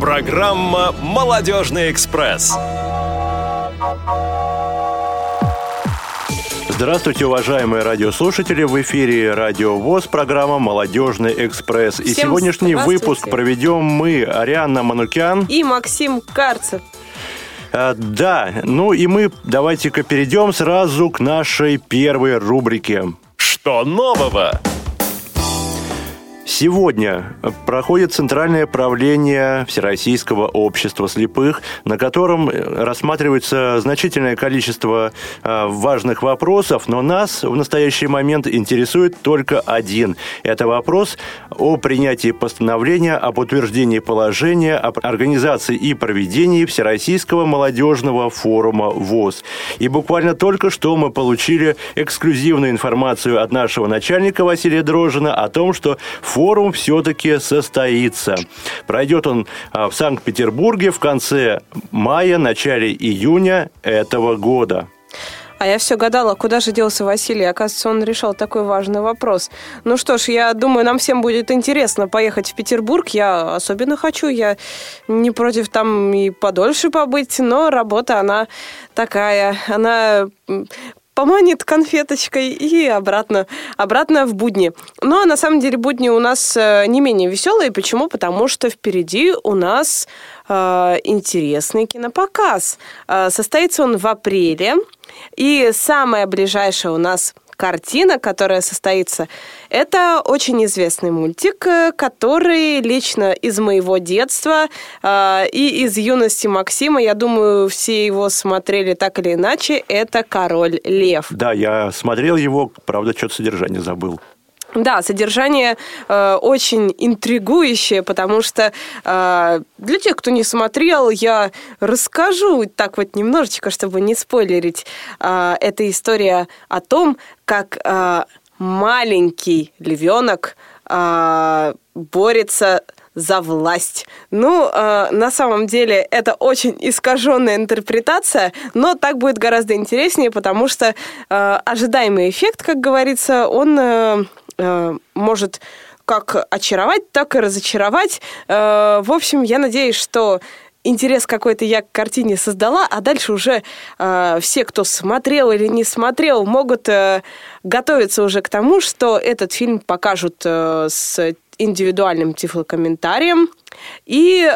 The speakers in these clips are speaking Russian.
Программа «Молодежный экспресс». Здравствуйте, уважаемые радиослушатели! В эфире Радио ВОЗ, программа «Молодежный экспресс». И Всем сегодняшний здравствуйте. выпуск проведем мы, Арианна Манукян. И Максим Карцев. А, да, ну и мы давайте-ка перейдем сразу к нашей первой рубрике. Что нового? Сегодня проходит центральное правление Всероссийского общества слепых, на котором рассматривается значительное количество а, важных вопросов, но нас в настоящий момент интересует только один. Это вопрос о принятии постановления об утверждении положения об организации и проведении Всероссийского молодежного форума ВОЗ. И буквально только что мы получили эксклюзивную информацию от нашего начальника Василия Дрожина о том, что форум все-таки состоится. Пройдет он а, в Санкт-Петербурге в конце мая, начале июня этого года. А я все гадала, куда же делся Василий. Оказывается, он решал такой важный вопрос. Ну что ж, я думаю, нам всем будет интересно поехать в Петербург. Я особенно хочу. Я не против там и подольше побыть, но работа, она такая. Она поманит конфеточкой и обратно, обратно в будни. Но на самом деле будни у нас э, не менее веселые. Почему? Потому что впереди у нас э, интересный кинопоказ. Э, состоится он в апреле. И самая ближайшая у нас картина, которая состоится, это очень известный мультик, э, который лично из моего детства э, и из юности Максима, я думаю, все его смотрели так или иначе, это «Король лев». Да, я смотрел его, правда, что-то содержание забыл. Да, содержание э, очень интригующее, потому что э, для тех, кто не смотрел, я расскажу так вот немножечко, чтобы не спойлерить. Э, это история о том, как э, маленький львенок э, борется за власть. Ну, э, на самом деле, это очень искаженная интерпретация, но так будет гораздо интереснее, потому что э, ожидаемый эффект, как говорится, он э, э, может как очаровать, так и разочаровать. Э, в общем, я надеюсь, что интерес какой-то я к картине создала, а дальше уже э, все, кто смотрел или не смотрел, могут готовиться уже к тому, что этот фильм покажут с индивидуальным тифлокомментарием. И,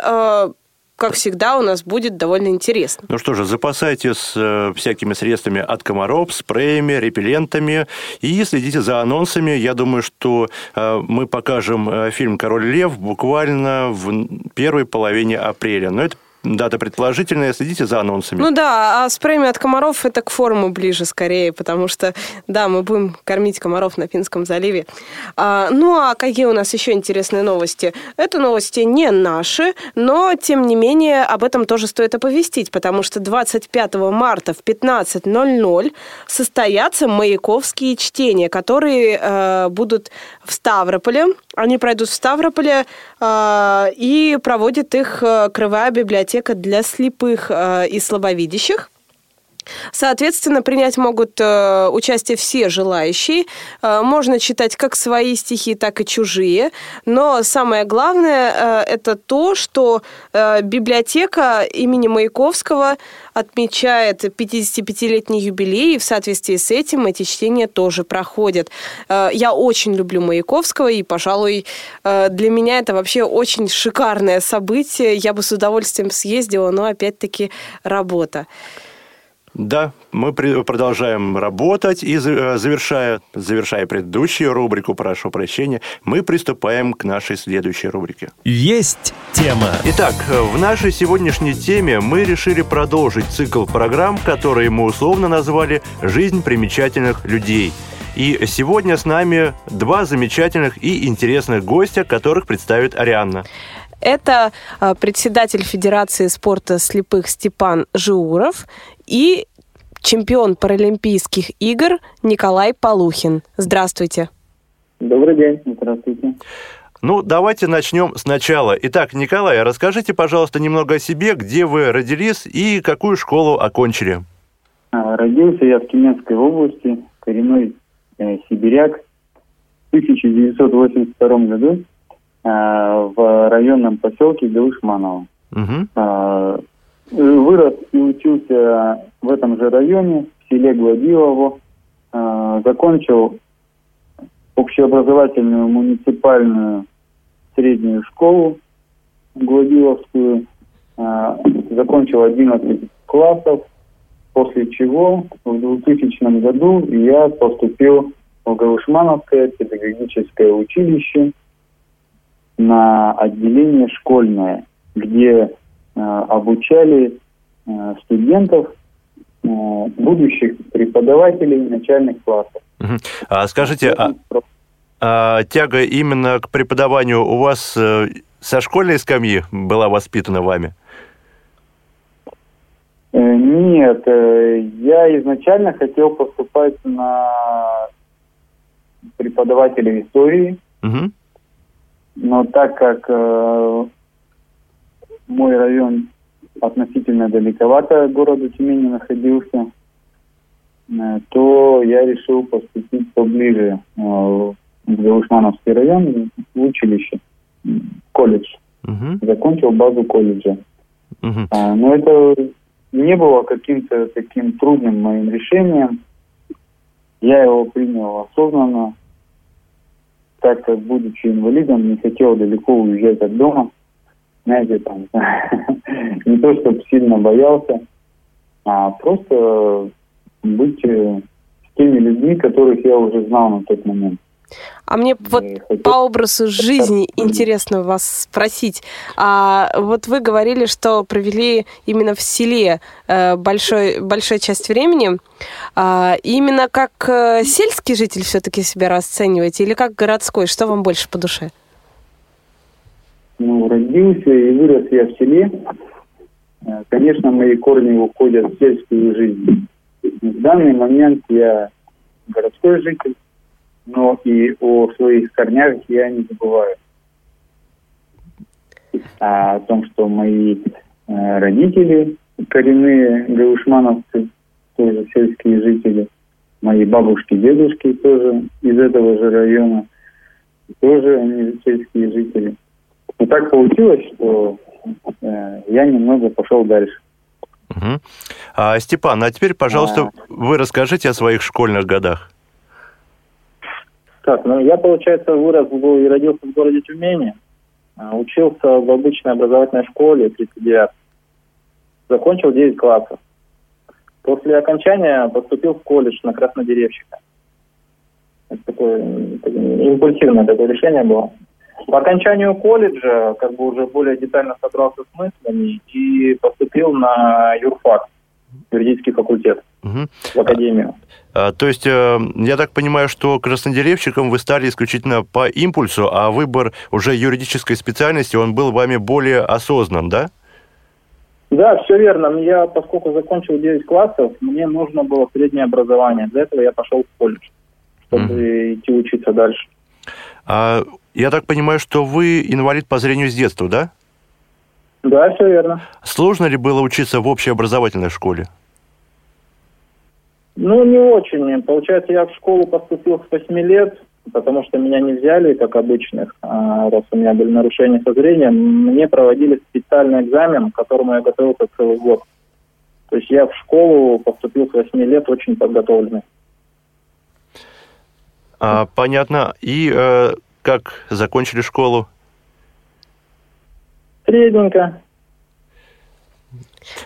как всегда, у нас будет довольно интересно. Ну что же, запасайтесь э, всякими средствами от комаров, спреями, репеллентами и следите за анонсами. Я думаю, что э, мы покажем э, фильм «Король лев» буквально в первой половине апреля. Но это дата предположительная, следите за анонсами. Ну да, а с премией от комаров это к форуму ближе скорее, потому что, да, мы будем кормить комаров на Финском заливе. А, ну а какие у нас еще интересные новости? Это новости не наши, но, тем не менее, об этом тоже стоит оповестить, потому что 25 марта в 15.00 состоятся маяковские чтения, которые э, будут в Ставрополе. Они пройдут в Ставрополе э, и проводит их э, Крывая библиотека для слепых э, и слабовидящих. Соответственно, принять могут э, участие все желающие. Э, можно читать как свои стихи, так и чужие. Но самое главное э, это то, что э, библиотека имени Маяковского отмечает 55-летний юбилей, и в соответствии с этим эти чтения тоже проходят. Э, я очень люблю Маяковского, и, пожалуй, э, для меня это вообще очень шикарное событие. Я бы с удовольствием съездила, но опять-таки работа. Да, мы продолжаем работать и э, завершая, завершая предыдущую рубрику, прошу прощения, мы приступаем к нашей следующей рубрике. Есть тема. Итак, э, в нашей сегодняшней теме мы решили продолжить цикл программ, которые мы условно назвали «Жизнь примечательных людей». И сегодня с нами два замечательных и интересных гостя, которых представит Арианна. Это э, председатель Федерации спорта слепых Степан Жиуров и чемпион Паралимпийских игр Николай Полухин. Здравствуйте. Добрый день, здравствуйте. Ну, давайте начнем сначала. Итак, Николай, расскажите, пожалуйста, немного о себе, где вы родились и какую школу окончили. А, Родился я в Тюменской области, коренной э, сибиряк. В 1982 году в районном поселке Галышманово. Угу. Вырос и учился в этом же районе, в селе Гладилово. Закончил общеобразовательную муниципальную среднюю школу Гладиловскую. Закончил 11 классов, после чего в 2000 году я поступил в Галышмановское педагогическое училище на отделение школьное, где обучали э, студентов, э, будущих преподавателей начальных классов. А скажите, а, а тяга именно к преподаванию у вас э, со школьной скамьи была воспитана вами? Э, нет, э, я изначально хотел поступать на преподавателя истории, угу. но так как э, мой район относительно далековато от города Тюмени находился, э, то я решил поступить поближе э, в Галушмановский район, в училище, колледж. Угу. Закончил базу колледжа. Угу. А, но это не было каким-то таким трудным моим решением. Я его принял осознанно, так как, будучи инвалидом, не хотел далеко уезжать от дома. Знаете, там, не то, чтобы сильно боялся, а просто быть э, с теми людьми, которых я уже знал на тот момент. А мне вот по образу жизни интересно вас спросить. А вот вы говорили, что провели именно в селе э, большой, большую часть времени. А именно как э, сельский житель все-таки себя расцениваете или как городской? Что вам больше по душе? Ну, родился и вырос я в селе. Э, конечно, мои корни уходят в сельскую жизнь. В данный момент я городской житель но и о своих корнях я не забываю. А о том, что мои э, родители коренные гаушмановцы, тоже сельские жители, мои бабушки, дедушки тоже из этого же района, тоже они сельские жители. Но так получилось, что э, я немного пошел дальше. Угу. А, Степан, а теперь, пожалуйста, а... вы расскажите о своих школьных годах. Так, ну я, получается, вырос и родился в городе Тюмени. А, учился в обычной образовательной школе 39. Закончил 9 классов. После окончания поступил в колледж на краснодеревщика. Это такое, импульсивное такое решение было. По окончанию колледжа как бы уже более детально собрался с мыслями и поступил на юрфак, юридический факультет, угу. в академию. А, то есть, э, я так понимаю, что краснодеревщиком вы стали исключительно по импульсу, а выбор уже юридической специальности, он был вами более осознан, да? Да, все верно. Я, поскольку закончил 9 классов, мне нужно было среднее образование. Для этого я пошел в колледж, чтобы mm. идти учиться дальше. А, я так понимаю, что вы инвалид по зрению с детства, да? Да, все верно. Сложно ли было учиться в общеобразовательной школе? Ну, не очень. Получается, я в школу поступил с 8 лет, потому что меня не взяли, как обычных, а раз у меня были нарушения со зрением. Мне проводили специальный экзамен, к которому я готовился целый год. То есть я в школу поступил с 8 лет очень подготовленный. А, понятно. И э, как закончили школу? Средненько.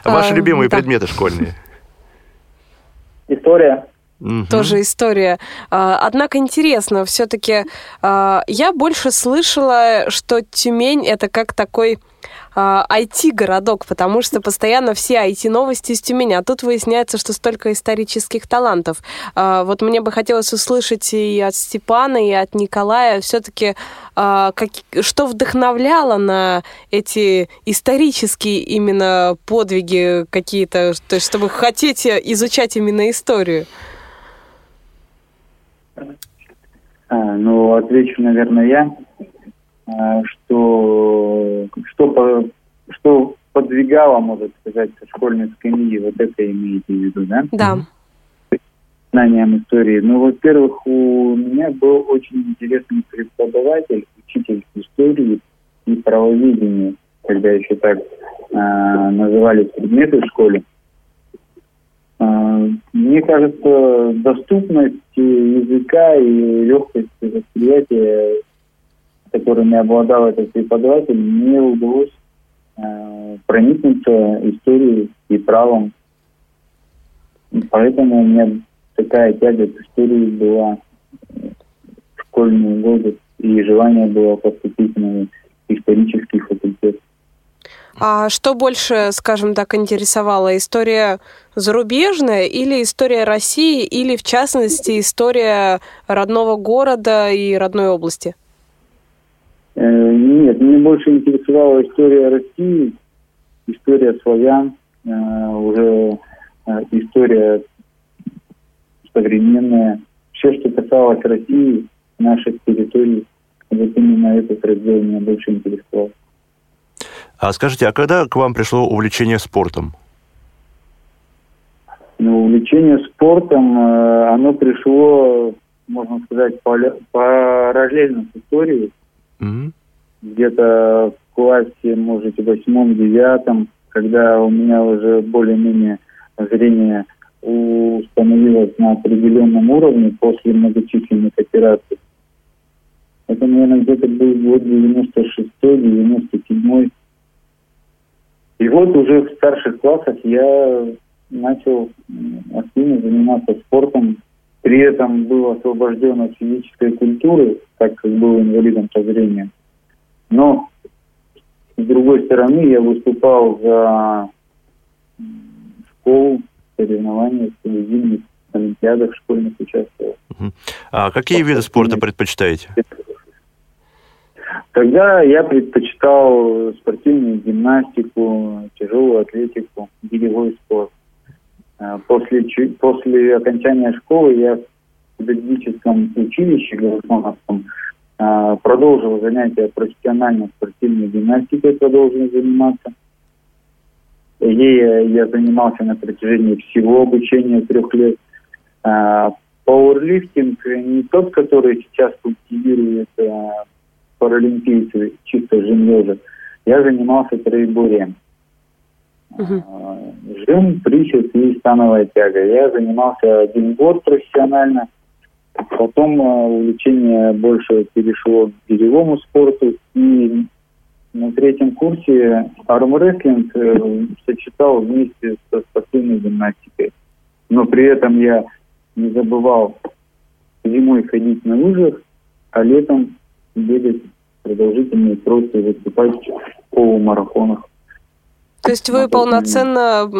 Ваши а, любимые да. предметы школьные? История. Угу. Тоже история. А, однако интересно, все-таки а, я больше слышала, что Тюмень это как такой IT-городок, а, потому что постоянно все IT-новости из Тюмени. А тут выясняется, что столько исторических талантов. Вот мне бы хотелось услышать и от Степана, и от Николая все-таки, что вдохновляло на эти исторические именно подвиги какие-то, то есть чтобы хотеть изучать именно историю. А, ну, отвечу, наверное, я, а, что, что, что подвигало, можно сказать, со школьной скамьи, вот это имеете в виду, да? Да. Знанием истории. Ну, во-первых, у меня был очень интересный преподаватель, учитель истории и правоведения, когда еще так э, назывались предметы в школе. Э, мне кажется, доступность языка и легкость восприятия, которыми обладал этот преподаватель, мне удалось э, проникнуться историей и правом. Поэтому у меня такая тяга к истории была в школьные годы, и желание было поступить на исторический факультет. А что больше, скажем так, интересовало? История зарубежная или история России, или, в частности, история родного города и родной области? Э, нет, мне больше интересовала история России, история славян, э, уже э, история современная. Все, что касалось России, наших территорий, вот именно этот раздел меня больше интересовал. А скажите, а когда к вам пришло увлечение спортом? Ну, увлечение спортом, оно пришло, можно сказать, параллельно с историей. Где-то в классе, может, в восьмом-девятом, когда у меня уже более-менее зрение установилось на определенном уровне после многочисленных операций. Это, наверное, где-то был год 96-97. И вот уже в старших классах я начал активно заниматься спортом. При этом был освобожден от физической культуры, так как был инвалидом по зрению. Но, с другой стороны, я выступал за школу, соревнования, зимних олимпиадах школьных участвовал. А какие виды спорта предпочитаете? Тогда я предпочитал спортивную гимнастику, тяжелую атлетику, беговой спорт. А, после, после окончания школы я в педагогическом училище Госмановском а, продолжил занятия профессиональной спортивной гимнастикой, продолжил заниматься. Ей я занимался на протяжении всего обучения трех лет. А, пауэрлифтинг не тот, который сейчас культивирует паралимпийцы чисто жим я занимался троеборием. Угу. Жим, присед и становая тяга. Я занимался один год профессионально. Потом а, увлечение больше перешло к бельевому спорту. И на третьем курсе армрестлинг э, сочетал вместе со спортивной гимнастикой. Но при этом я не забывал зимой ходить на лыжах, а летом бегать продолжительные тройки, выступать в полумарафонах. То есть вы полноценно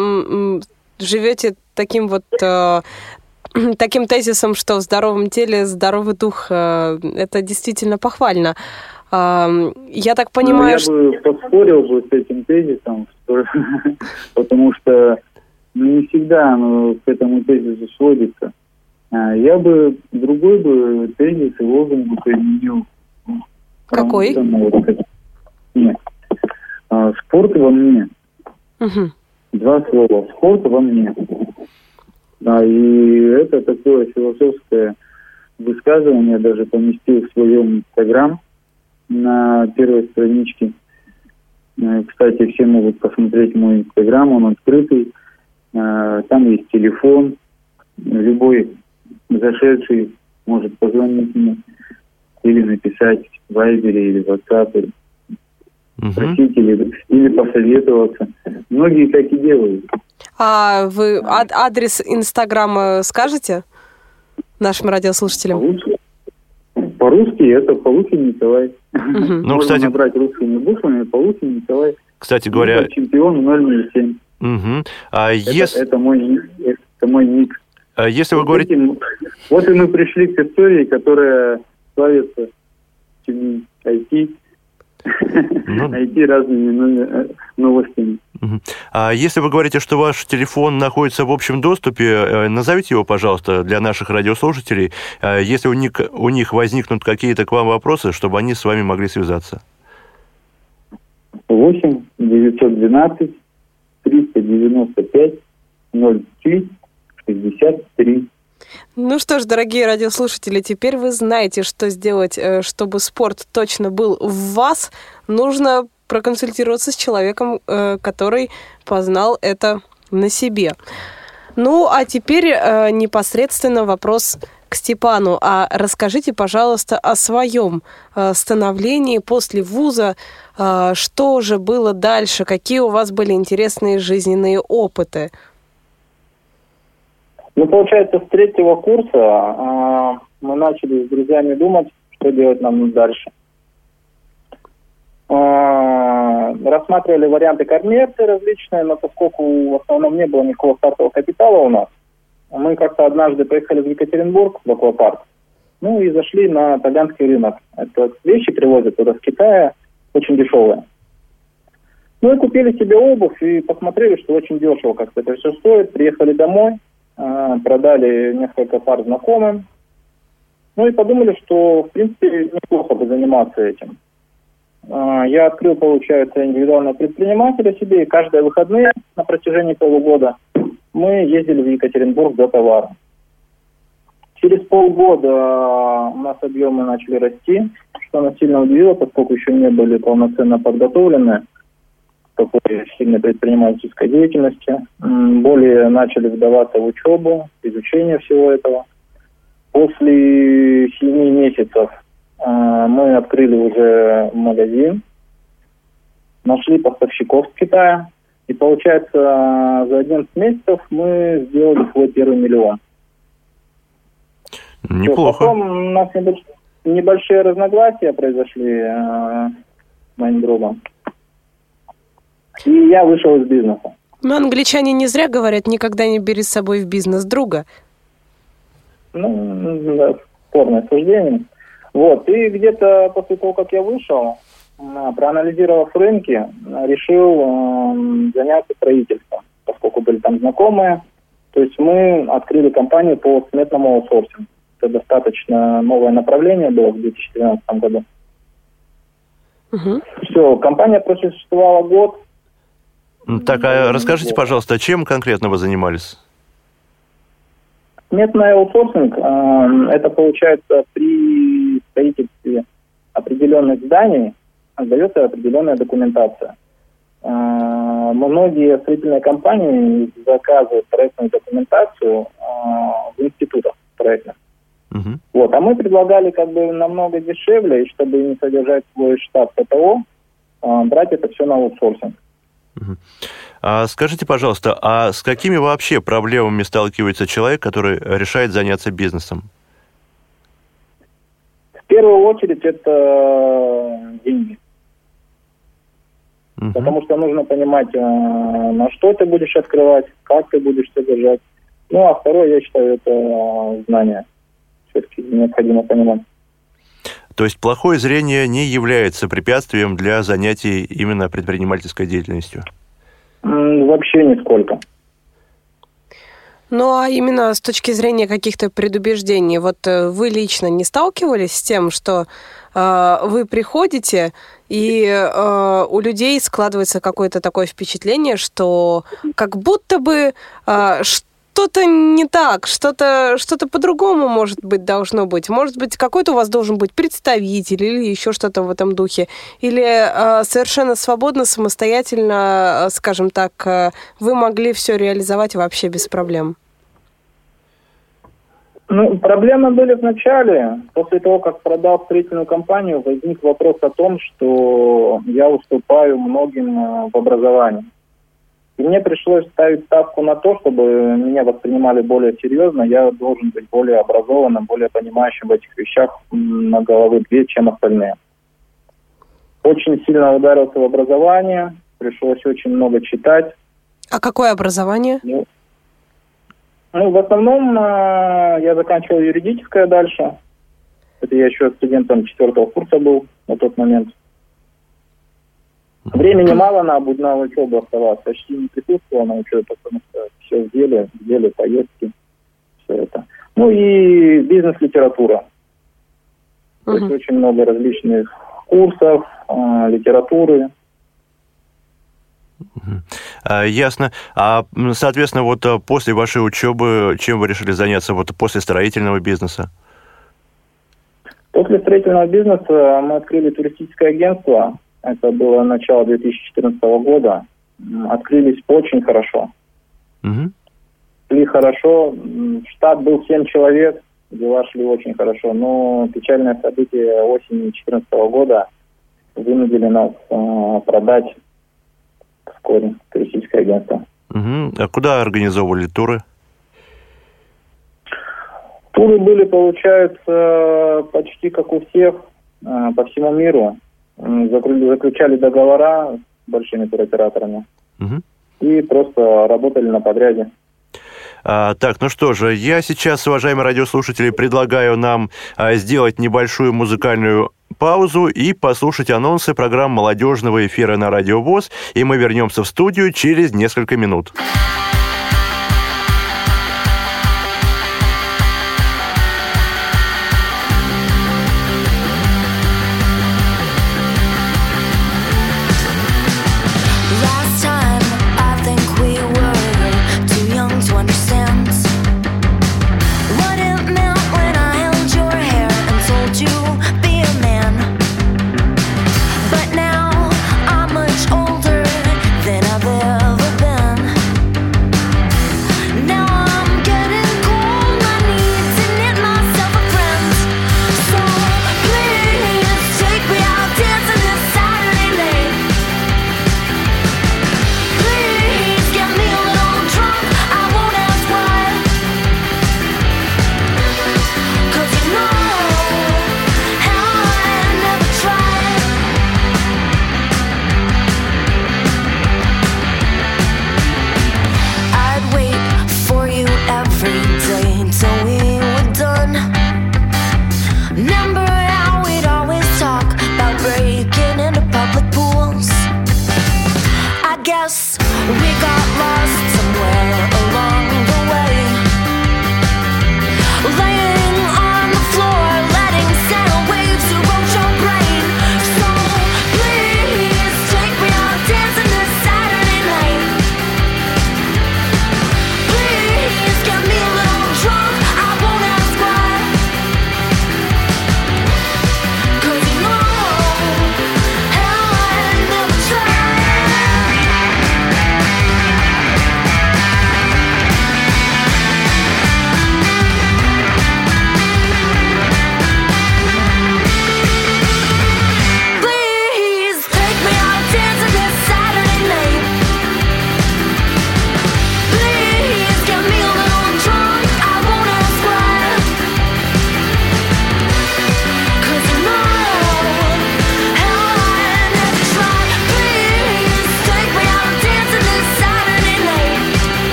живете таким вот э, таким тезисом, что в здоровом теле здоровый дух, э, это действительно похвально. Я так понимаю, ну, я бы поспорил бы с этим тезисом, потому что ну, не всегда оно к этому тезису сводится. А, я бы другой бы тезис и лозунг бы применил какой? Нет. А, спорт во мне. Угу. Два слова. Спорт во мне. Да, и это такое философское высказывание даже поместил в своем инстаграм на первой страничке. Э, кстати, все могут посмотреть мой инстаграм, он открытый. Э, там есть телефон. Любой зашедший может позвонить мне или написать в Вайбере или в WhatsApp, угу. спросить или, или посоветоваться. Многие так и делают. А вы ад адрес Инстаграма скажете нашим радиослушателям? По-русски это Полухин Николай. Угу. Ну, Можно кстати... набрать русскими буквами Полухин Николай. Кстати говоря... Это чемпион 007. Угу. А это, это, мой, это мой ник. А если вы вот говорите... Этим, вот и мы пришли к истории, которая славится IT, ну, найти разными новостями. А если вы говорите, что ваш телефон находится в общем доступе, э, назовите его, пожалуйста, для наших радиослушателей, э, если у них, у них возникнут какие-то к вам вопросы, чтобы они с вами могли связаться. 8 912 395 03 63. Ну что ж, дорогие радиослушатели, теперь вы знаете, что сделать, э, чтобы спорт точно был в вас. Нужно проконсультироваться с человеком, э, который познал это на себе. Ну, а теперь э, непосредственно вопрос к Степану. А расскажите, пожалуйста, о своем становлении после вуза. Что же было дальше? Какие у вас были интересные жизненные опыты? Ну, получается, с третьего курса э, мы начали с друзьями думать, что делать нам дальше. Э, рассматривали варианты коммерции различные, но поскольку в основном не было никакого стартового капитала у нас, мы как-то однажды поехали в Екатеринбург, в аквапарк, ну и зашли на итальянский рынок. Это вещи привозят туда с Китая, очень дешевые. Ну и купили себе обувь и посмотрели, что очень дешево как-то это все стоит. Приехали домой, продали несколько пар знакомым. Ну и подумали, что, в принципе, неплохо бы заниматься этим. А, я открыл, получается, индивидуального предпринимателя себе, и каждые выходные на протяжении полугода мы ездили в Екатеринбург за товаром. Через полгода у нас объемы начали расти, что нас сильно удивило, поскольку еще не были полноценно подготовлены такой сильной предпринимательской деятельности. Более начали вдаваться в учебу, изучение всего этого. После семи месяцев э, мы открыли уже магазин, нашли поставщиков с Китая. И получается, за 11 месяцев мы сделали свой первый миллион. Неплохо. Потом у нас небольшие разногласия произошли э, с моим другом. И я вышел из бизнеса. Но англичане не зря говорят, никогда не бери с собой в бизнес друга. Ну, да, спорное суждение. Вот, и где-то после того, как я вышел, проанализировав рынки, решил э, заняться строительством, поскольку были там знакомые. То есть мы открыли компанию по сметному аутсорсингу. Это достаточно новое направление было в 2012 году. Угу. Все, компания просуществовала год, так, а расскажите, пожалуйста, чем конкретно вы занимались? Местный аутсорсинг э, – это, получается, при строительстве определенных зданий дается определенная документация. Э, многие строительные компании заказывают проектную документацию э, в институтах проектных. Угу. Вот, а мы предлагали как бы намного дешевле, и чтобы не содержать свой штат ПТО, брать это все на аутсорсинг. А скажите, пожалуйста, а с какими вообще проблемами сталкивается человек, который решает заняться бизнесом? В первую очередь это деньги. Угу. Потому что нужно понимать, э, на что ты будешь открывать, как ты будешь содержать. Ну, а второе, я считаю, это знание. Все-таки необходимо понимать. То есть плохое зрение не является препятствием для занятий именно предпринимательской деятельностью? Вообще нисколько. Ну, а именно с точки зрения каких-то предубеждений, вот э, вы лично не сталкивались с тем, что э, вы приходите, и э, у людей складывается какое-то такое впечатление, что как будто бы э, что-то не так, что-то что по-другому, может быть, должно быть. Может быть, какой-то у вас должен быть представитель или еще что-то в этом духе. Или э, совершенно свободно, самостоятельно, э, скажем так, э, вы могли все реализовать вообще без проблем. Ну, проблемы были в начале. После того, как продал строительную компанию, возник вопрос о том, что я уступаю многим в образовании. И мне пришлось ставить ставку на то, чтобы меня воспринимали более серьезно. Я должен быть более образованным, более понимающим в этих вещах на головы две, чем остальные. Очень сильно ударился в образование, пришлось очень много читать. А какое образование? Ну, ну в основном э, я заканчивал юридическое дальше. Это я еще студентом четвертого курса был на тот момент. Времени мало на, на учебу оставалось, почти не присутствовал на учебе, потому что все в деле, в деле, поездки, все это. Ну и бизнес-литература. Uh-huh. То есть очень много различных курсов, э, литературы. А, ясно. А, соответственно, вот э, после вашей учебы, чем вы решили заняться вот после строительного бизнеса? После строительного бизнеса мы открыли туристическое агентство. Это было начало 2014 года. Открылись очень хорошо. Угу. Шли хорошо. Штат был 7 человек. Дела шли очень хорошо. Но печальное событие осени 2014 года вынудили нас э, продать вскоре туристическое агентство. Угу. А куда организовывали туры? Туры были, получается, почти как у всех э, по всему миру. Заключали договора с большими туроператорами угу. и просто работали на подряде. А, так, ну что же, я сейчас, уважаемые радиослушатели, предлагаю нам а, сделать небольшую музыкальную паузу и послушать анонсы программ молодежного эфира на Радио ВОЗ, и мы вернемся в студию через несколько минут.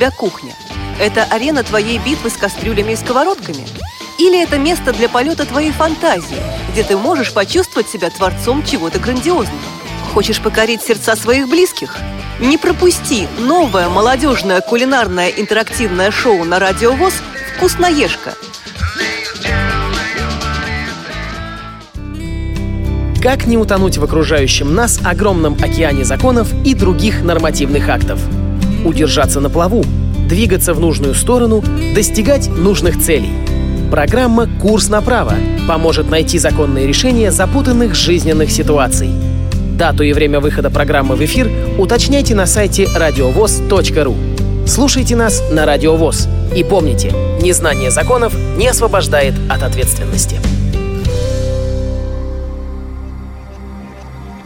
Тебя кухня? Это арена твоей битвы с кастрюлями и сковородками? Или это место для полета твоей фантазии, где ты можешь почувствовать себя творцом чего-то грандиозного? Хочешь покорить сердца своих близких? Не пропусти новое молодежное кулинарное интерактивное шоу на Радио ВОЗ «Вкусноежка». Как не утонуть в окружающем нас огромном океане законов и других нормативных актов – удержаться на плаву, двигаться в нужную сторону, достигать нужных целей. Программа «Курс направо» поможет найти законные решения запутанных жизненных ситуаций. Дату и время выхода программы в эфир уточняйте на сайте радиовоз.ру. Слушайте нас на Радио ВОЗ. И помните, незнание законов не освобождает от ответственности.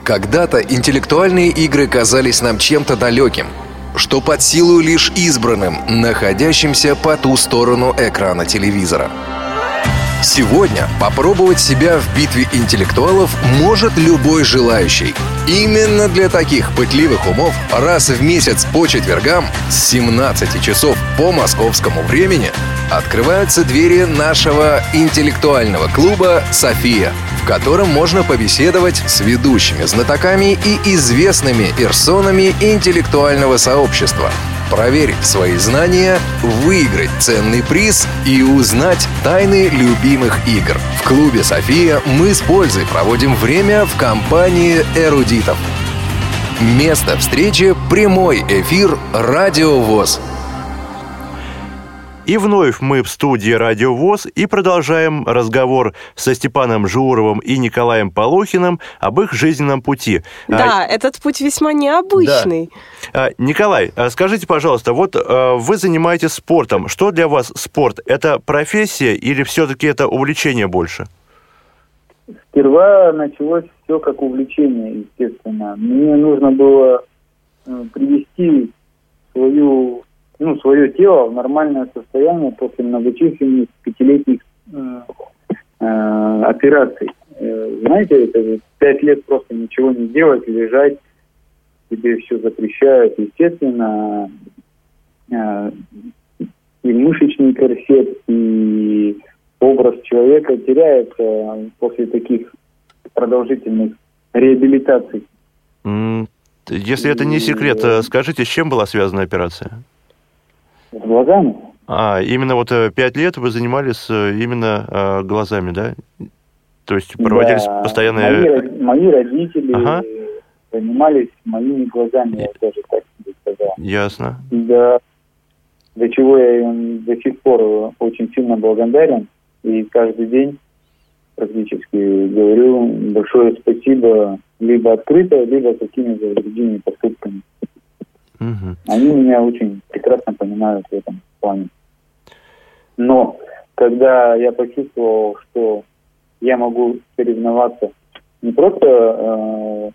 Когда-то интеллектуальные игры казались нам чем-то далеким – что под силу лишь избранным, находящимся по ту сторону экрана телевизора. Сегодня попробовать себя в битве интеллектуалов может любой желающий. Именно для таких пытливых умов раз в месяц по четвергам с 17 часов по московскому времени открываются двери нашего интеллектуального клуба «София», в котором можно побеседовать с ведущими знатоками и известными персонами интеллектуального сообщества – проверить свои знания, выиграть ценный приз и узнать тайны любимых игр. В клубе «София» мы с пользой проводим время в компании эрудитов. Место встречи – прямой эфир «Радио ВОЗ». И вновь мы в студии «Радио ВОЗ» и продолжаем разговор со Степаном Журовым и Николаем Полохиным об их жизненном пути. Да, а, этот путь весьма необычный. Да. А, Николай, а скажите, пожалуйста, вот а, вы занимаетесь спортом. Что для вас спорт? Это профессия или все-таки это увлечение больше? Сперва началось все как увлечение, естественно. Мне нужно было э, привести свою ну, свое тело в нормальное состояние после многочисленных пятилетних э, э, операций. Э, знаете, это пять лет просто ничего не делать, лежать, тебе все запрещают. Естественно, э, и мышечный корсет, и образ человека теряется после таких продолжительных реабилитаций. Если это не секрет, э, скажите, с чем была связана операция? С глазами. А, именно вот э, пять лет вы занимались э, именно э, глазами, да? То есть проводились да, постоянные... Мои, мои родители ага. занимались моими глазами, я даже так себе сказал. Ясно. Да, для чего я им до сих пор очень сильно благодарен. И каждый день практически говорю большое спасибо либо открыто, либо какими-то другими поступками. Угу. Они меня очень прекрасно понимают в этом плане. Но когда я почувствовал, что я могу соревноваться не просто э,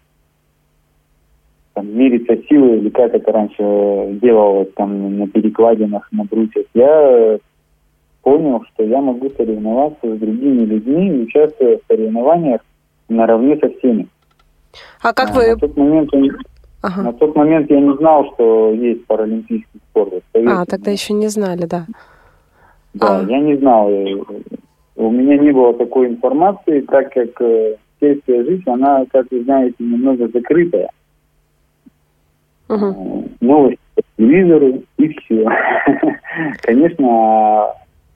там, мериться силой или как это раньше делалось там на перекладинах, на брусьях, я понял, что я могу соревноваться с другими людьми, участвуя в соревнованиях наравне со всеми. А как а, вы... На тот момент Ага. На тот момент я не знал, что есть паралимпийский спорт. А, тогда еще не знали, да. Да, а. я не знал. У меня не было такой информации, так как э, сельская жизнь, она, как вы знаете, немного закрытая. Угу. Новости по телевизору и все. Конечно,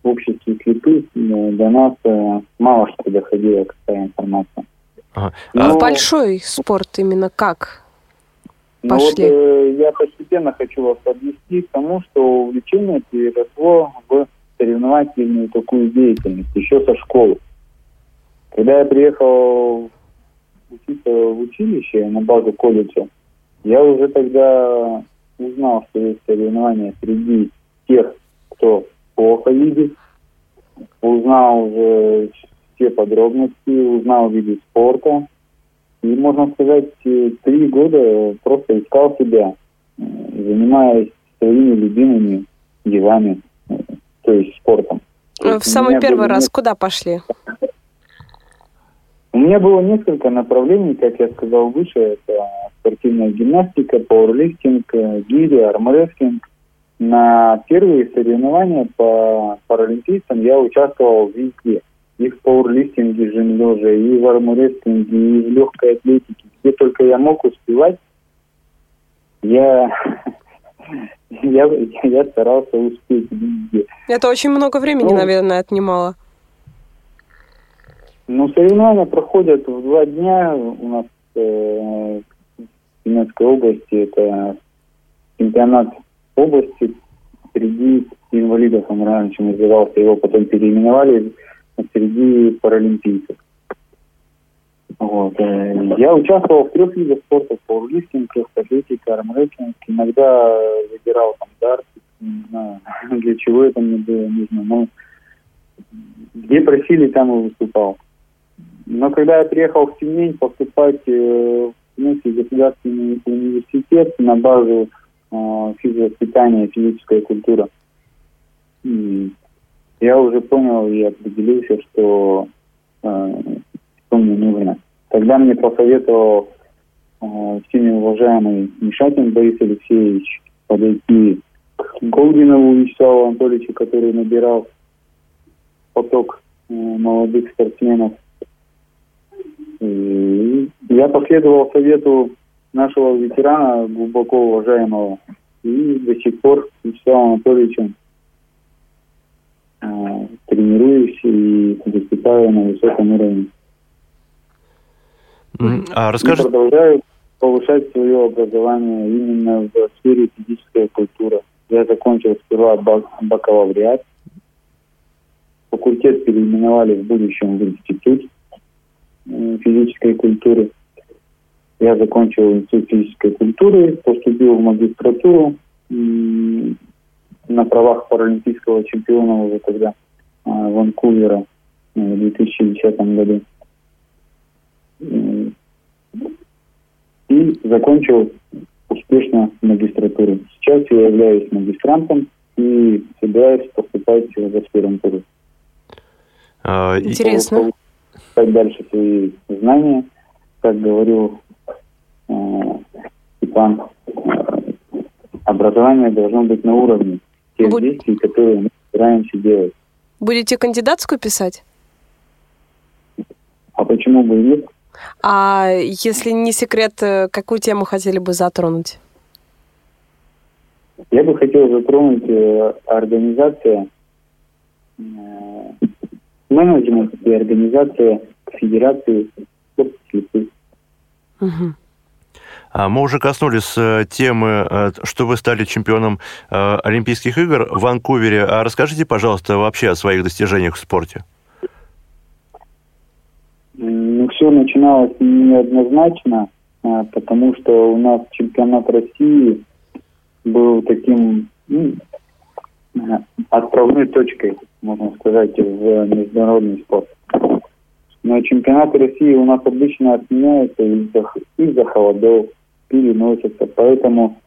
в обществе слепых до нас э, мало что доходило какая информация. Ага. Но... Большой спорт именно как? Но вот э, я постепенно хочу вас подвести к тому, что увлечение переросло в соревновательную такую деятельность еще со школы. Когда я приехал учиться в училище на базу колледжа, я уже тогда узнал, что есть соревнования среди тех, кто плохо видит, узнал уже все подробности, узнал виды спорта, и, можно сказать, э, три года просто искал себя, э, занимаясь своими любимыми делами, э, то есть спортом. То в самый первый раз несколько... куда пошли? У меня было несколько направлений, как я сказал выше. Это спортивная гимнастика, пауэрлифтинг, гири, армрестлинг. На первые соревнования по паралимпийцам я участвовал везде – и в пауэрлифтинге жим-лежа, и в армрестлинге, и в легкой атлетике. Где только я мог успевать, я, я, я старался успеть везде. Это очень много времени, ну, наверное, отнимало. Ну, соревнования проходят в два дня. У нас э, в Тюменской области это чемпионат области среди инвалидов, он раньше назывался, его потом переименовали среди паралимпийцев. Вот. Э, я участвовал в трех видах спорта. Пауэрлифтинг, атлетика, армрестлинг. Иногда выбирал там дарт. Не знаю, для чего это мне было нужно. Но где просили, там и выступал. Но когда я приехал в Тюмень поступать э, в Тюменский государственный университет на базу э, физвоспитания, физическая культура, я уже понял и определился, что, э, что мне нужно. Тогда мне посоветовал э, всеми уважаемый Мишатин Борис Алексеевич подойти к Голдинову Вячеславу Анатольевичу, который набирал поток э, молодых спортсменов. И я последовал совету нашего ветерана, глубоко уважаемого, и до сих пор Вячеславом Анатольевичем тренируюсь и выступаю на высоком уровне. А расскажи... И продолжаю повышать свое образование именно в сфере физической культуры. Я закончил сперва бакалавриат. Факультет переименовали в будущем в институт э, физической культуры. Я закончил институт физической культуры, поступил в магистратуру на правах паралимпийского чемпиона уже тогда а, Ванкувера э, в 2010 году. И закончил успешно магистратуру. Сейчас я являюсь магистрантом и собираюсь поступать в аспирантуру. А, Интересно. Получать дальше свои знания. Как говорил э, Степан, э, образование должно быть на уровне тех Буд... действий, которые мы стараемся делать. Будете кандидатскую писать? А почему бы и нет? А если не секрет, э, какую тему хотели бы затронуть? Я бы хотел затронуть э, организация, э, менеджмент и организация Федерации слепых. Угу. А мы уже коснулись э, темы, э, что вы стали чемпионом э, Олимпийских игр в Ванкувере. А расскажите, пожалуйста, вообще о своих достижениях в спорте. Ну, все начиналось неоднозначно, потому что у нас чемпионат России был таким ну, отправной точкой, можно сказать, в международный спорт. Но чемпионаты России у нас обычно отменяются из-за из холодов, переносятся. Поэтому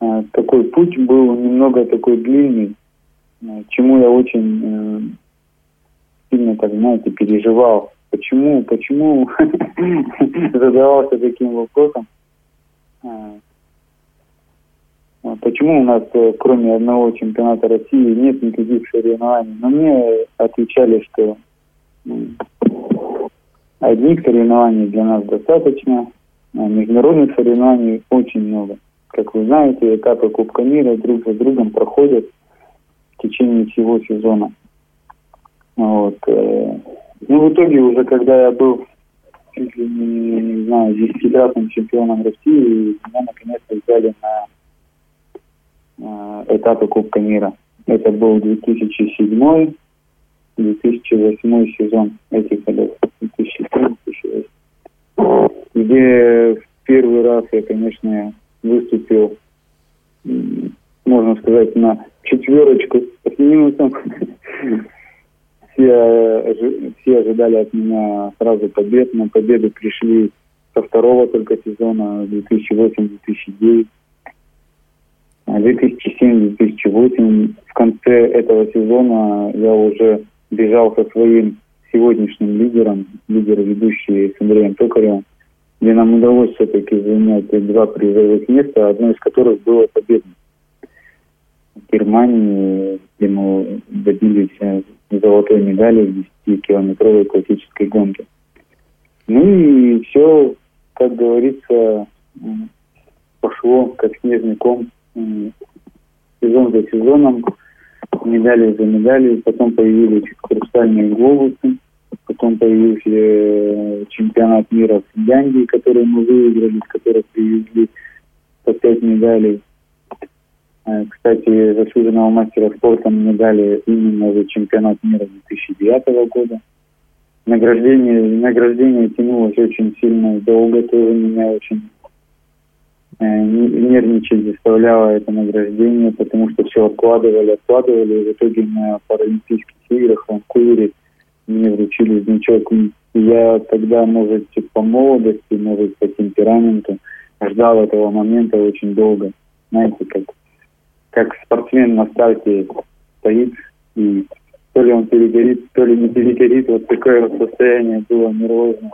э, такой путь был немного такой длинный, э, чему я очень э, сильно, так знаете, переживал. Почему, почему задавался таким вопросом? Э, почему у нас, э, кроме одного чемпионата России, нет никаких соревнований? Но мне отвечали, что одних соревнований для нас достаточно, а международных соревнований очень много. Как вы знаете, этапы Кубка мира друг за другом проходят в течение всего сезона. Вот. Э, ну, в итоге уже, когда я был чуть ли не, не знаю, десятикратным чемпионом России, меня наконец-то взяли на э, этапы Кубка мира. Это был 2007 2008 сезон этих годов. 2007-2008 где в первый раз я, конечно, выступил, можно сказать, на четверочку с минусом. Все, все ожидали от меня сразу побед, но победы пришли со второго только сезона 2008-2009. 2007-2008 в конце этого сезона я уже бежал со своим сегодняшним лидером, лидером ведущий с Андреем Токаревым, где нам удалось все-таки занять два призовых места, одно из которых было победным. В Германии, где мы добились э, золотой медали в 10-километровой классической гонке. Ну и все, как говорится, пошло как снежный ком сезон за сезоном, медали за медали, потом появились хрустальные глобусы, Потом появился э, чемпионат мира в Финляндии, который мы выиграли, с которых привезли по пять медалей. Э, кстати, заслуженного мастера спорта мне дали именно за чемпионат мира 2009 года. Награждение, награждение тянулось очень сильно долго, тоже меня очень э, нервничать заставляло это награждение, потому что все откладывали, откладывали, и в итоге на Паралимпийских играх в Ванкувере мне вручили значок. Я тогда, может, по молодости, может, по темпераменту ждал этого момента очень долго. Знаете, как, как спортсмен на старте стоит и то ли он перегорит, то ли не перегорит. Вот такое вот состояние было нервозное.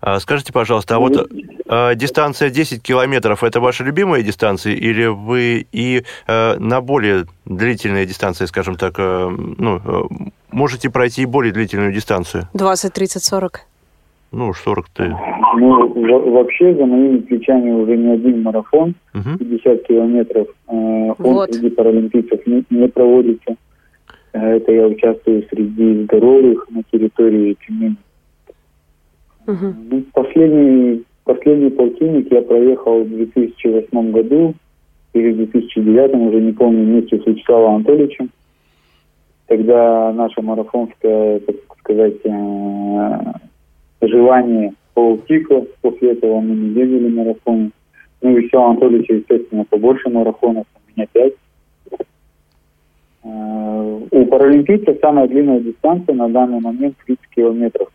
А, скажите, пожалуйста, а вот э, дистанция 10 километров – это ваша любимая дистанция, или вы и э, на более длительные дистанции, скажем так, э, ну, э, можете пройти и более длительную дистанцию? 20, 30, 40. Ну, 40 ты... Ну, вообще за моими плечами уже не один марафон, угу. 50 километров. Э, он вот. среди паралимпийцев не, не проводится. Это я участвую среди здоровых на территории Тюмени. Угу. Последний, последний полтинник я проехал в 2008 году или в 2009, уже не помню, вместе с Вячеславом Анатольевичем. Тогда наша марафонская, так сказать, э, желание полтикло. После этого мы не ездили марафоны. Ну, Вячеслав Анатольевич, естественно, побольше марафонов, у меня пять. Э, у паралимпийцев самая длинная дистанция на данный момент 30 километров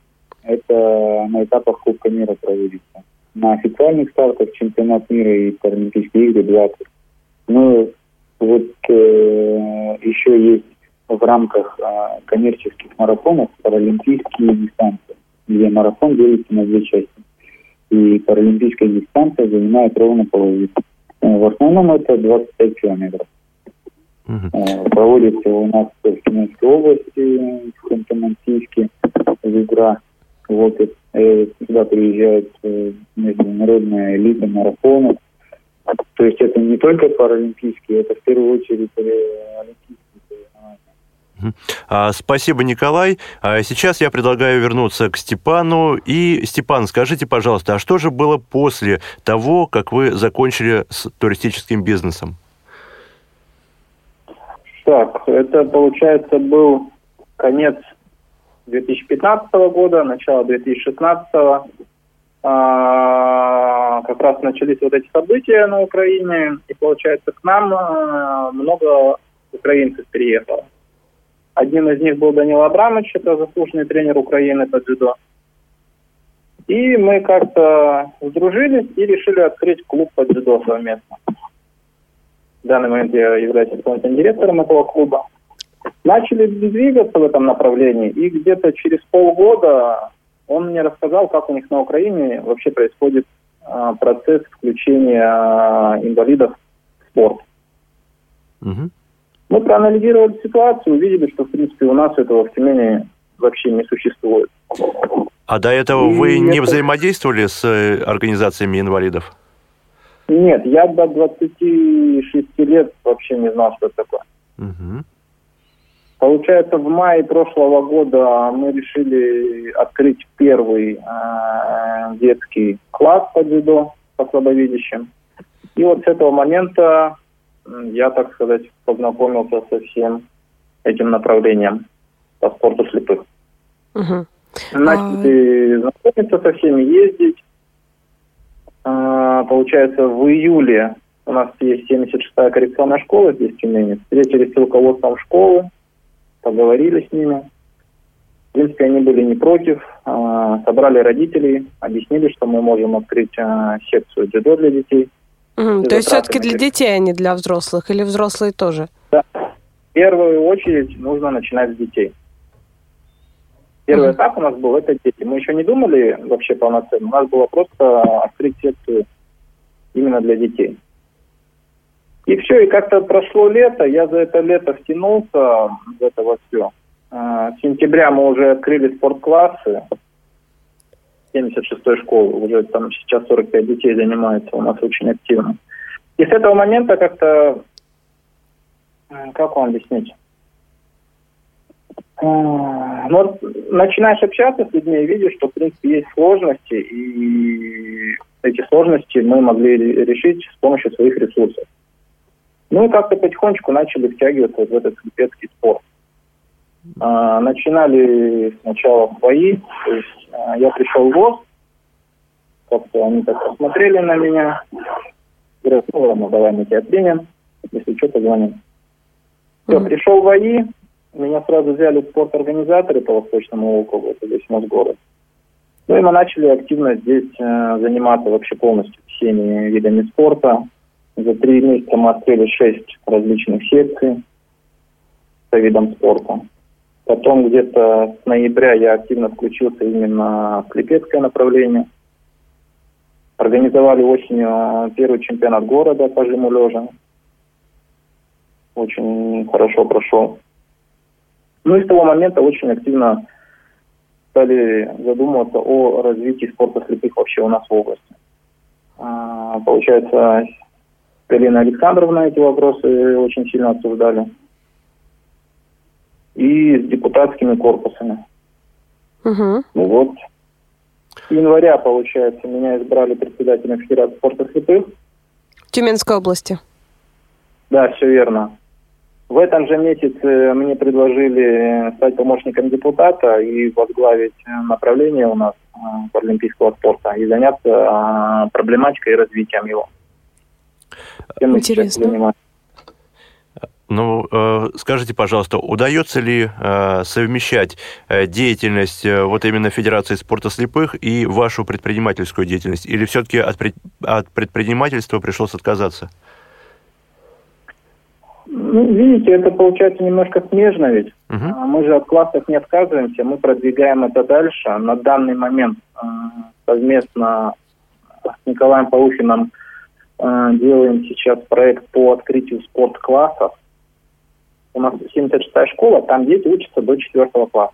это на этапах Кубка мира проводится. На официальных стартах чемпионат мира и Паралимпийские игры 20. Ну, вот э, еще есть в рамках э, коммерческих марафонов паралимпийские дистанции, где марафон делится на две части. И паралимпийская дистанция занимает ровно половину. Э, в основном это 25 километров. Uh-huh. Проводится у нас в Тюменской области, в Ханты-Мансийске, в Игра вот э, сюда приезжают э, международная элита марафонов. То есть это не только паралимпийские, это в первую очередь э, олимпийские а, Спасибо, Николай. А сейчас я предлагаю вернуться к Степану. И, Степан, скажите, пожалуйста, а что же было после того, как вы закончили с туристическим бизнесом? Так, это, получается, был конец 2015 года, начало 2016 а, как раз начались вот эти события на Украине, и получается к нам а, много украинцев приехало. Одним из них был Данил Абрамович, это заслуженный тренер Украины по дзюдо. И мы как-то сдружились и решили открыть клуб по дзюдо совместно. В данный момент я являюсь исполнительным директором этого клуба начали двигаться в этом направлении, и где-то через полгода он мне рассказал, как у них на Украине вообще происходит а, процесс включения а, инвалидов в спорт. Угу. Мы проанализировали ситуацию, увидели, что, в принципе, у нас этого в Тюмени вообще не существует. А до этого и вы не это... взаимодействовали с э, организациями инвалидов? Нет, я до 26 лет вообще не знал, что это такое. Угу. Получается, в мае прошлого года мы решили открыть первый э, детский класс по дзюдо по слабовидящим. И вот с этого момента я, так сказать, познакомился со всем этим направлением по спорту слепых. Угу. Начали а... знакомиться со всеми, ездить. А, получается, в июле у нас есть 76-я коррекционная школа здесь в Тюмени. Встретились с руководством школы, поговорили с ними. В принципе, они были не против. А, собрали родителей, объяснили, что мы можем открыть а, секцию дзюдо для детей. Mm, то есть все-таки для детей, а не для взрослых? Или взрослые тоже? Да. В первую очередь нужно начинать с детей. Первый mm. этап у нас был это дети. Мы еще не думали вообще полноценно. У нас было просто открыть секцию именно для детей. И все, и как-то прошло лето, я за это лето втянулся в это все. А, с сентября мы уже открыли спортклассы 76-й школы, уже там сейчас 45 детей занимается у нас очень активно. И с этого момента как-то, как вам объяснить? А, ну, вот начинаешь общаться с людьми и видишь, что, в принципе, есть сложности, и эти сложности мы могли решить с помощью своих ресурсов. Ну и как-то потихонечку начали втягиваться в этот слепецкий спорт. А, начинали сначала бои, то есть а, я пришел в ВОЗ, как-то они так посмотрели на меня, говорят, ну ладно, давай мы тебя примем, если что, позвоним. Все, mm-hmm. пришел в ВАИ, меня сразу взяли в спорторганизаторы по Восточному округу, это весь Мосгород. Ну и мы начали активно здесь э, заниматься вообще полностью всеми видами спорта. За три месяца мы открыли шесть различных секций. по видам спорта. Потом где-то с ноября я активно включился именно в слепецкое направление. Организовали осенью первый чемпионат города по жиму лежа. Очень хорошо прошел. Ну и с того момента очень активно стали задумываться о развитии спорта слепых вообще у нас в области. А, получается, Галина Александровна эти вопросы очень сильно обсуждали. И с депутатскими корпусами. Угу. Ну вот. С января, получается, меня избрали председателем Федерации спорта слепых. Тюменской области. Да, все верно. В этом же месяце мне предложили стать помощником депутата и возглавить направление у нас э, паралимпийского спорта и заняться э, проблематикой и развитием его. Чем Интересно. Ну, э, скажите, пожалуйста, удается ли э, совмещать э, деятельность вот именно Федерации спорта слепых и вашу предпринимательскую деятельность? Или все-таки от, пред, от предпринимательства пришлось отказаться? Ну, видите, это получается немножко смежно ведь. Uh-huh. Мы же от классов не отказываемся, мы продвигаем это дальше. На данный момент совместно с Николаем Паухиным э, делаем сейчас проект по открытию спорт-классов. У нас 76-я школа, там дети учатся до 4 класса.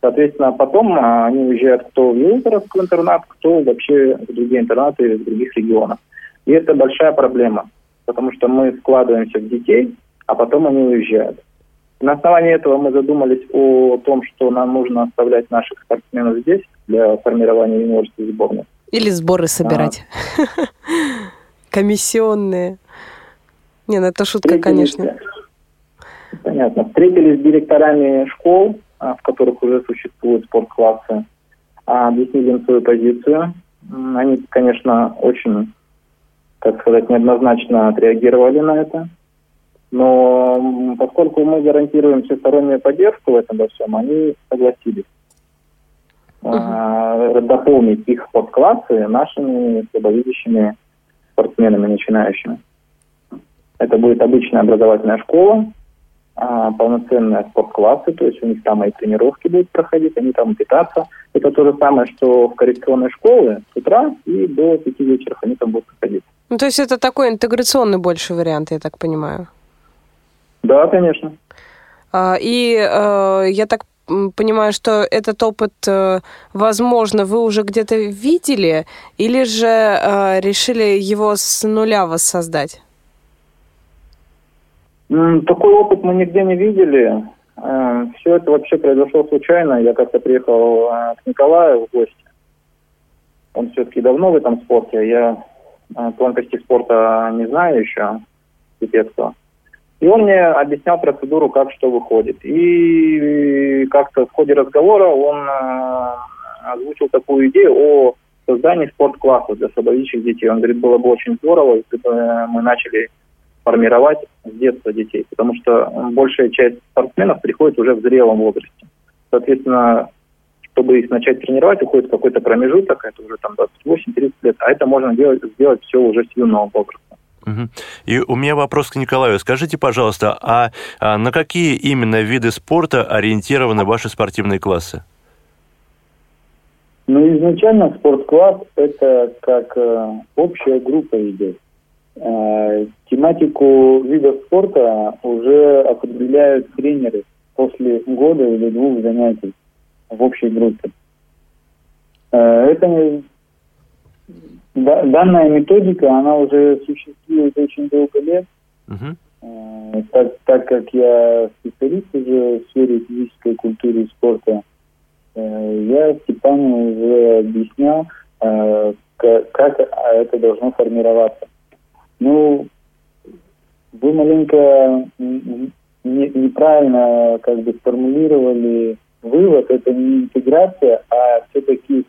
Соответственно, потом э, они уезжают кто в в интернат, кто вообще в другие интернаты в других регионах. И это большая проблема потому что мы вкладываемся в детей, а потом они уезжают. На основании этого мы задумались о том, что нам нужно оставлять наших спортсменов здесь для формирования юниорской сборной. Или сборы собирать. А. Комиссионные. Не, ну это шутка, конечно. Понятно. Встретились с директорами школ, а, в которых уже существуют спортклассы, а, объяснили им свою позицию. Они, конечно, очень так сказать, неоднозначно отреагировали на это. Но поскольку мы гарантируем всестороннюю поддержку в этом во всем, они согласились uh-huh. дополнить их подклассы нашими слабовидящими спортсменами начинающими. Это будет обычная образовательная школа, а, полноценные спортклассы, то есть у них там и тренировки будут проходить, они там питаться. Это то же самое, что в коррекционной школе с утра и до пяти вечера они там будут проходить. Ну, то есть это такой интеграционный больше вариант, я так понимаю? Да, конечно. А, и э, я так понимаю, что этот опыт, э, возможно, вы уже где-то видели, или же э, решили его с нуля воссоздать? Такой опыт мы нигде не видели. Все это вообще произошло случайно. Я как-то приехал к Николаю в гости. Он все-таки давно в этом спорте. Я Э, тонкости спорта не знаю еще, пипецкого. И он мне объяснял процедуру, как что выходит. И как-то в ходе разговора он э, озвучил такую идею о создании спорт-класса для слабовидящих детей. Он говорит, было бы очень здорово, если бы мы начали формировать с детства детей, потому что большая часть спортсменов приходит уже в зрелом возрасте. Соответственно, чтобы их начать тренировать, уходит какой-то промежуток, это уже там 28-30 лет, а это можно делать, сделать все уже с юного возраста. И у меня вопрос к Николаю. Скажите, пожалуйста, а, а на какие именно виды спорта ориентированы ваши спортивные классы? Ну, изначально спорткласс – это как э, общая группа идет. Э, тематику видов спорта уже определяют тренеры после года или двух занятий в общей группе. Э, это данная методика, она уже существует очень долго лет. Uh-huh. Так, так как я специалист уже в сфере физической культуры и спорта, э, я Степану уже объяснял, как это должно формироваться. Ну, вы маленько неправильно как бы сформулировали вывод это не интеграция, а все-таки э,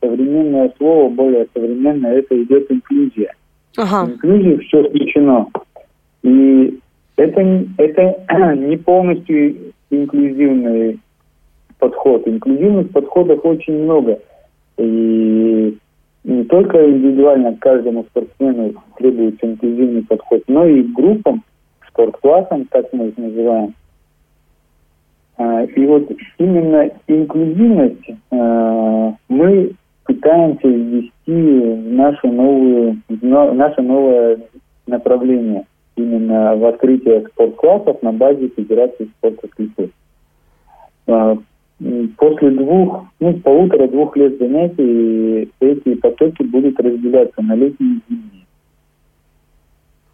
современное слово, более современное, это идет инклюзия. Ага. Инклюзия все включено. И это, это не полностью инклюзивный подход. Инклюзивных подходов очень много. И не только индивидуально к каждому спортсмену требуется инклюзивный подход, но и группам спортклассам, так мы их называем. А, и вот именно инклюзивность а, мы пытаемся ввести в нашу новую, в наше новое направление именно в открытие спортклассов на базе Федерации спорта слепых. А, после двух, ну, полутора-двух лет занятий эти потоки будут разделяться на летние и зимние.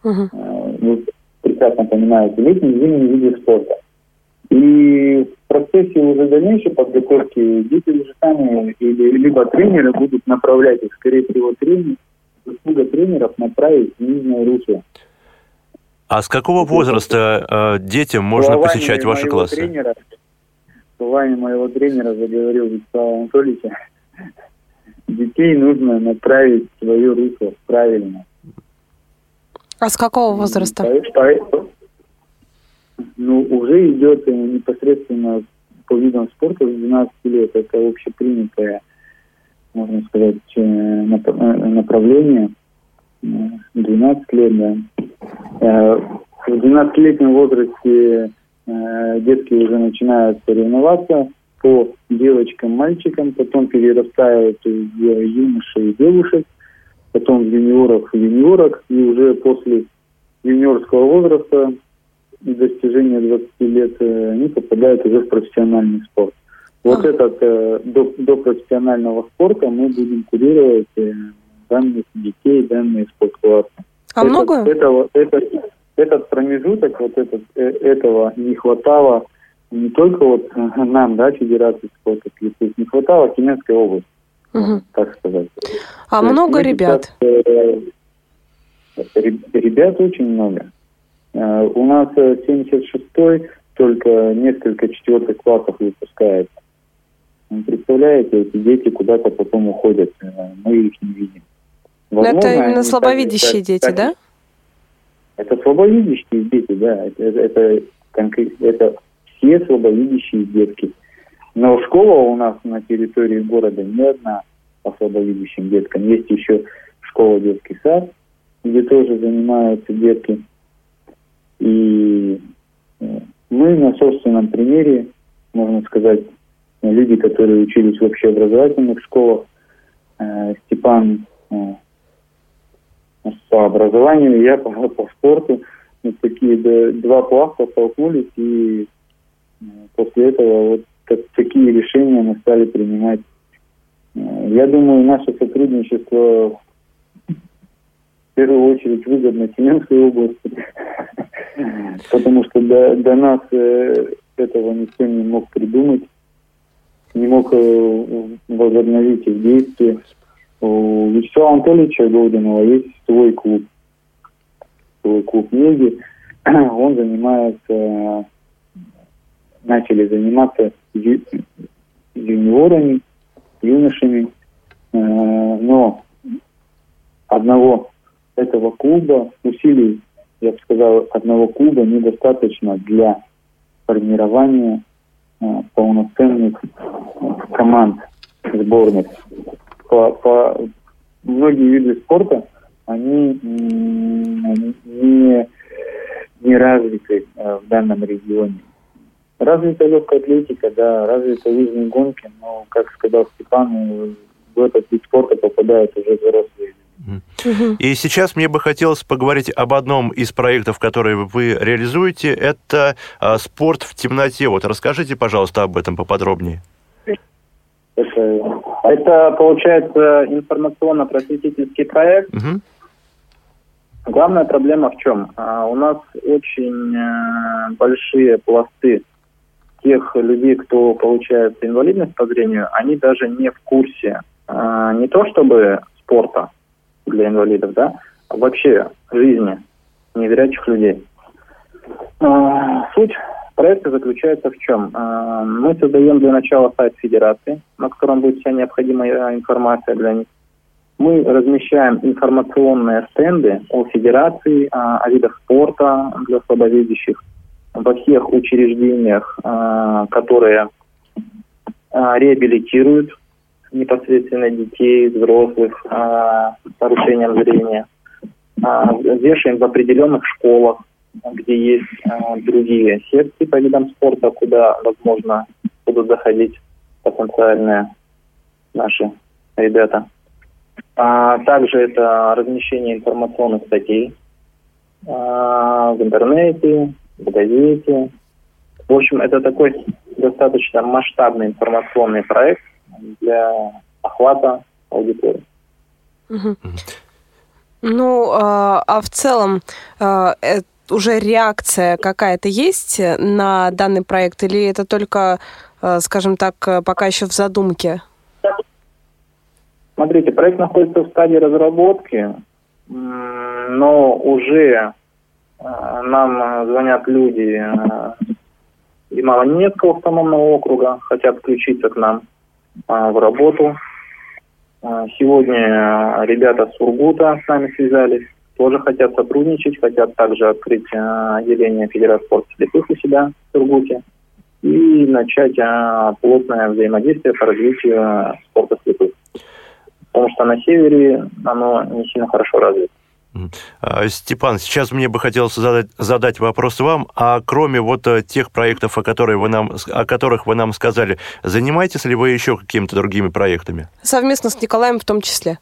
Uh-huh. Вы прекрасно понимаете, летние и зимние виды спорта. И в процессе уже дальнейшей подготовки дети уже сами или либо тренеры будут направлять их, скорее всего, тренер, заслуга тренеров направить в нижнее русло. А с какого возраста э, детям можно посещать ваши классы? Тренера, словами моего тренера заговорил Вячеслав Анатольевич, детей нужно направить в свое русло правильно. А с какого возраста? Ну, уже идет непосредственно по видам спорта с 12 лет. Это общепринятое, можно сказать, э, направление. 12 лет, да. Э, в 12-летнем возрасте э, детки уже начинают соревноваться по девочкам, мальчикам, потом перерастают в юношей и девушек, потом в юниоров и юниорок, и уже после юниорского возраста достижения 20 лет э, они попадают уже в профессиональный спорт. Вот а. этот э, до, до профессионального спорта мы будем курировать э, данных детей, данные спортклассы. А этот, много? Этого, этот, этот промежуток, вот этот, э, этого не хватало не только вот нам, да, Федерации спорта не хватало Тюменской области, угу. так сказать. А То много ребят? Сейчас, э, ребят очень много. Э, у нас 76-й только несколько четвертых классов выпускается. Представляете, эти дети куда-то потом уходят, мы их не видим. Возможно, это именно слабовидящие дети, так, да? Это слабовидящие дети, да. Это, это, это, это все слабовидящие детки. Но школа у нас на территории города не одна по слабовидящим деткам. Есть еще школа детский сад, где тоже занимаются детки. И э, мы на собственном примере, можно сказать, люди, которые учились в общеобразовательных школах, э, Степан э, по образованию, я по, по спорту. Вот такие да, два пласта столкнулись, и после этого вот так, такие решения мы стали принимать. Я думаю, наше сотрудничество в первую очередь выгодно Тюменской области, потому что до, до нас э, этого никто не мог придумать, не мог возобновить их действия. У Вячеслава Анатольевича Голдинова есть свой клуб, свой клуб Меди. Он занимается, начали заниматься юниорами, юношами, э, но одного этого клуба, усилий, я бы сказал, одного клуба недостаточно для формирования э, полноценных команд сборных по, по многие виды спорта, они не, не развиты э, в данном регионе. Развита легкая атлетика, да, развиты лыжные гонки, но, как сказал Степан, в этот вид спорта попадают уже взрослые и сейчас мне бы хотелось поговорить об одном из проектов, которые вы реализуете. Это а, спорт в темноте. Вот расскажите, пожалуйста, об этом поподробнее. Это, это получается информационно-просветительский проект. Угу. Главная проблема в чем? А, у нас очень а, большие пласты тех людей, кто получает инвалидность по зрению, они даже не в курсе а, не то чтобы спорта для инвалидов, да, а вообще жизни незрячих людей. А, суть проекта заключается в чем? А, мы создаем для начала сайт Федерации, на котором будет вся необходимая информация для них. Мы размещаем информационные стенды о Федерации, о видах спорта для слабовидящих во всех учреждениях, которые реабилитируют непосредственно детей, взрослых с нарушением зрения. Вешаем в определенных школах, где есть э, другие секции по видам спорта, куда, возможно, будут заходить потенциальные наши ребята. А также это размещение информационных статей а, в интернете, в газете. В общем, это такой достаточно масштабный информационный проект для охвата аудитории. Угу. Ну, а, а в целом а, это уже реакция какая-то есть на данный проект или это только, а, скажем так, пока еще в задумке? Смотрите, проект находится в стадии разработки, но уже нам звонят люди и Малонецкого автономного округа, хотят включиться к нам в работу. А, сегодня ребята с Ургута с нами связались, тоже хотят сотрудничать, хотят также открыть а, отделение Федерации спорта слепых у себя в Сургуте и начать а, плотное взаимодействие по развитию спорта слепых. Потому что на севере оно не сильно хорошо развито. А, Степан, сейчас мне бы хотелось задать, задать вопрос вам, а кроме вот э, тех проектов, о, которых вы нам, о которых вы нам сказали, занимаетесь ли вы еще какими-то другими проектами? Совместно с Николаем в том числе.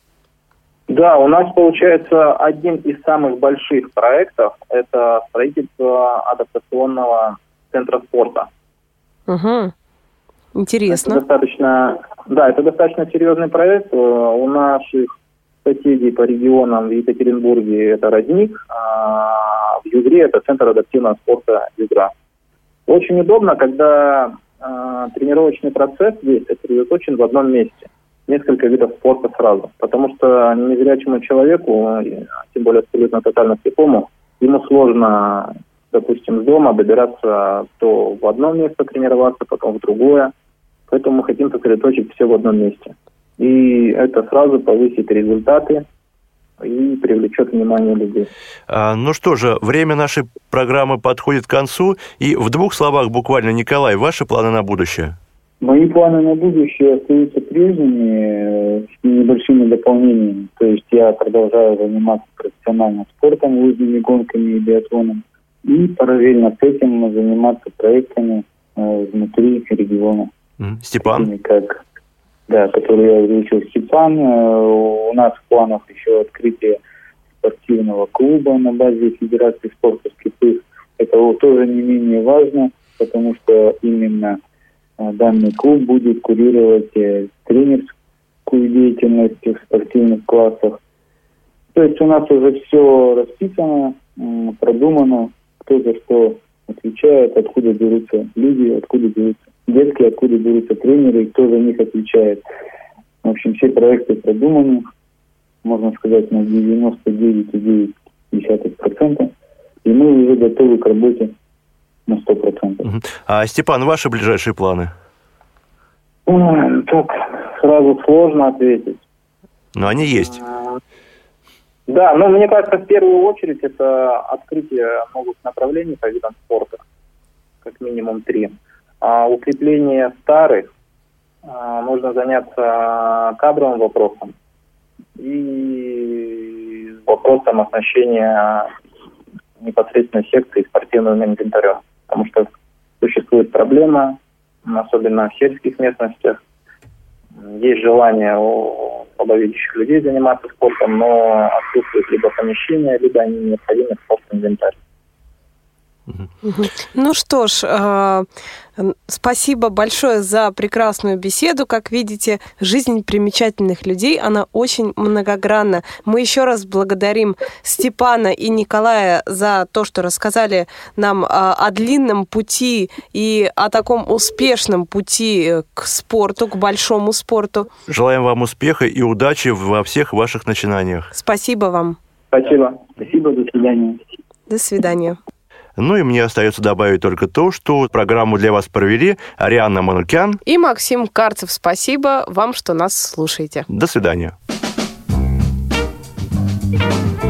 Да, у нас получается один из самых больших проектов – это строительство адаптационного центра спорта. Угу. Интересно. Это достаточно, да, это достаточно серьезный проект. Э, у наших соседей по регионам в Екатеринбурге это Родник, а в Югре это Центр адаптивного спорта Югра. Очень удобно, когда э, тренировочный процесс здесь сосредоточен в одном месте. Несколько видов спорта сразу. Потому что незрячему человеку, тем более абсолютно тотально слепому, ему сложно, допустим, с дома добираться то в одно место тренироваться, потом в другое. Поэтому мы хотим сосредоточить все в одном месте и это сразу повысит результаты и привлечет внимание людей. А, ну что же, время нашей программы подходит к концу, и в двух словах буквально, Николай, ваши планы на будущее? Мои планы на будущее остаются прежними, с небольшими дополнениями. То есть я продолжаю заниматься профессиональным спортом, лыжными гонками и биатлоном. И параллельно с этим заниматься проектами э, внутри региона. Степан? Такими, как да, который я озвучил Степан. Э, у нас в планах еще открытие спортивного клуба на базе Федерации спорта слепых. Это тоже не менее важно, потому что именно э, данный клуб будет курировать э, тренерскую деятельность в спортивных классах. То есть у нас уже все расписано, продумано, кто за что отвечает, откуда берутся люди, откуда берутся детки, откуда берутся тренеры и кто за них отвечает. В общем, все проекты продуманы, можно сказать, на 99,9%. И мы уже готовы к работе на 100%. А, Степан, ваши ближайшие планы? Ой, так, сразу сложно ответить. Но они есть. Да, но мне кажется, в первую очередь это открытие новых направлений по видам спорта. Как минимум три а, укрепление старых, а, нужно заняться кадровым вопросом и вопросом оснащения непосредственно секции спортивным инвентарем. Потому что существует проблема, особенно в сельских местностях. Есть желание у слабовидящих людей заниматься спортом, но отсутствует либо помещение, либо они необходимы Ну что ж, а, спасибо большое за прекрасную беседу. Как видите, жизнь примечательных людей, она очень многогранна. Мы еще раз благодарим Степана и Николая за то, что рассказали нам а, о длинном пути и о таком успешном пути к спорту, к большому спорту. Желаем вам успеха и удачи во всех ваших начинаниях. Спасибо вам. Спасибо. Спасибо, до свидания. До свидания. Ну и мне остается добавить только то, что программу для вас провели Ариана Манукян и Максим Карцев. Спасибо вам, что нас слушаете. До свидания. thank you